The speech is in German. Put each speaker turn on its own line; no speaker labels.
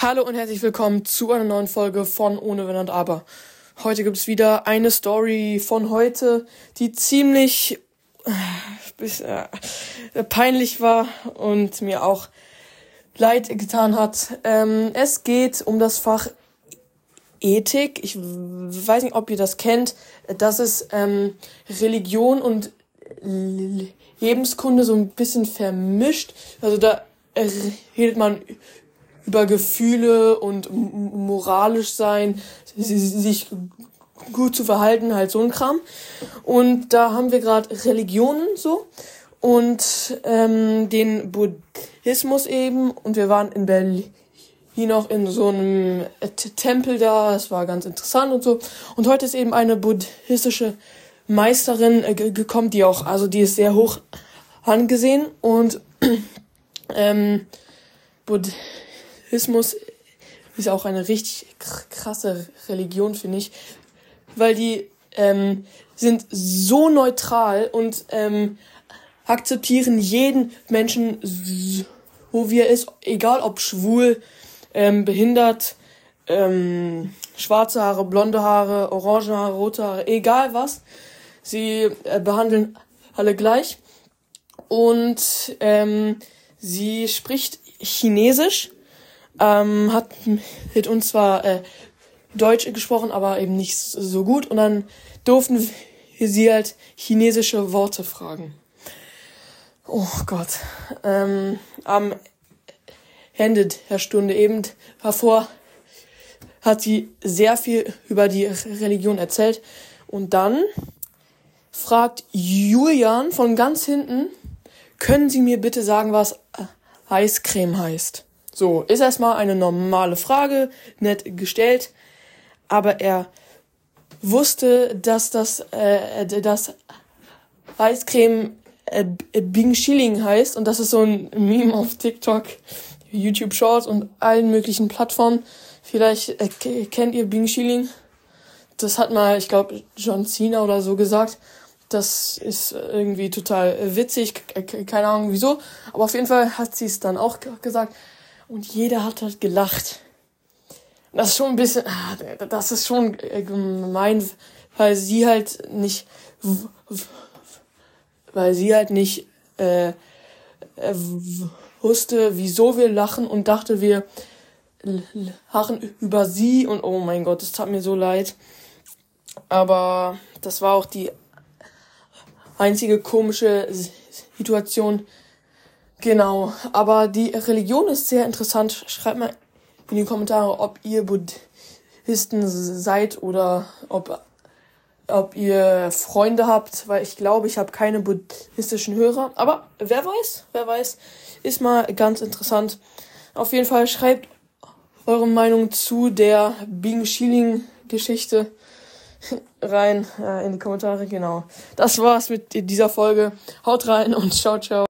Hallo und herzlich willkommen zu einer neuen Folge von Ohne Wenn und Aber. Heute gibt es wieder eine Story von heute, die ziemlich äh, peinlich war und mir auch leid getan hat. Ähm, es geht um das Fach Ethik. Ich weiß nicht, ob ihr das kennt. Das ist ähm, Religion und Lebenskunde so ein bisschen vermischt. Also da redet man über Gefühle und moralisch sein, sich gut zu verhalten, halt so ein Kram. Und da haben wir gerade Religionen so und ähm, den Buddhismus eben. Und wir waren in Berlin noch in so einem Tempel da. Es war ganz interessant und so. Und heute ist eben eine buddhistische Meisterin äh, gekommen, die auch, also die ist sehr hoch angesehen und ähm, Buddhismus Buddhismus ist auch eine richtig krasse Religion, finde ich, weil die ähm, sind so neutral und ähm, akzeptieren jeden Menschen so wie er ist, egal ob schwul, ähm, behindert, ähm, schwarze Haare, blonde Haare, orange Haare, rote Haare, egal was. Sie äh, behandeln alle gleich. Und ähm, sie spricht Chinesisch ähm, hat mit uns zwar äh, Deutsch gesprochen, aber eben nicht so gut. Und dann durften wir sie halt chinesische Worte fragen. Oh Gott. Ähm, am Ende der Stunde eben davor hat sie sehr viel über die Religion erzählt. Und dann fragt Julian von ganz hinten, können Sie mir bitte sagen, was Eiscreme heißt? So, ist erstmal eine normale Frage, nett gestellt, aber er wusste, dass das, äh, das Eiscreme äh, Bing Shilling heißt und das ist so ein Meme auf TikTok, YouTube Shorts und allen möglichen Plattformen. Vielleicht äh, kennt ihr Bing Shilling. Das hat mal, ich glaube, John Cena oder so gesagt. Das ist irgendwie total witzig, keine Ahnung wieso. Aber auf jeden Fall hat sie es dann auch gesagt. Und jeder hat halt gelacht. Das ist schon ein bisschen, ah, das ist schon äh, gemein, weil sie halt nicht, weil sie halt nicht äh, äh, wusste, wieso wir lachen und dachte, wir lachen über sie und oh mein Gott, das tat mir so leid. Aber das war auch die einzige komische Situation, Genau, aber die Religion ist sehr interessant. Schreibt mal in die Kommentare, ob ihr Buddhisten seid oder ob, ob ihr Freunde habt, weil ich glaube, ich habe keine buddhistischen Hörer. Aber wer weiß, wer weiß, ist mal ganz interessant. Auf jeden Fall schreibt eure Meinung zu der Bing Schilling Geschichte rein äh, in die Kommentare. Genau. Das war's mit dieser Folge. Haut rein und ciao, ciao.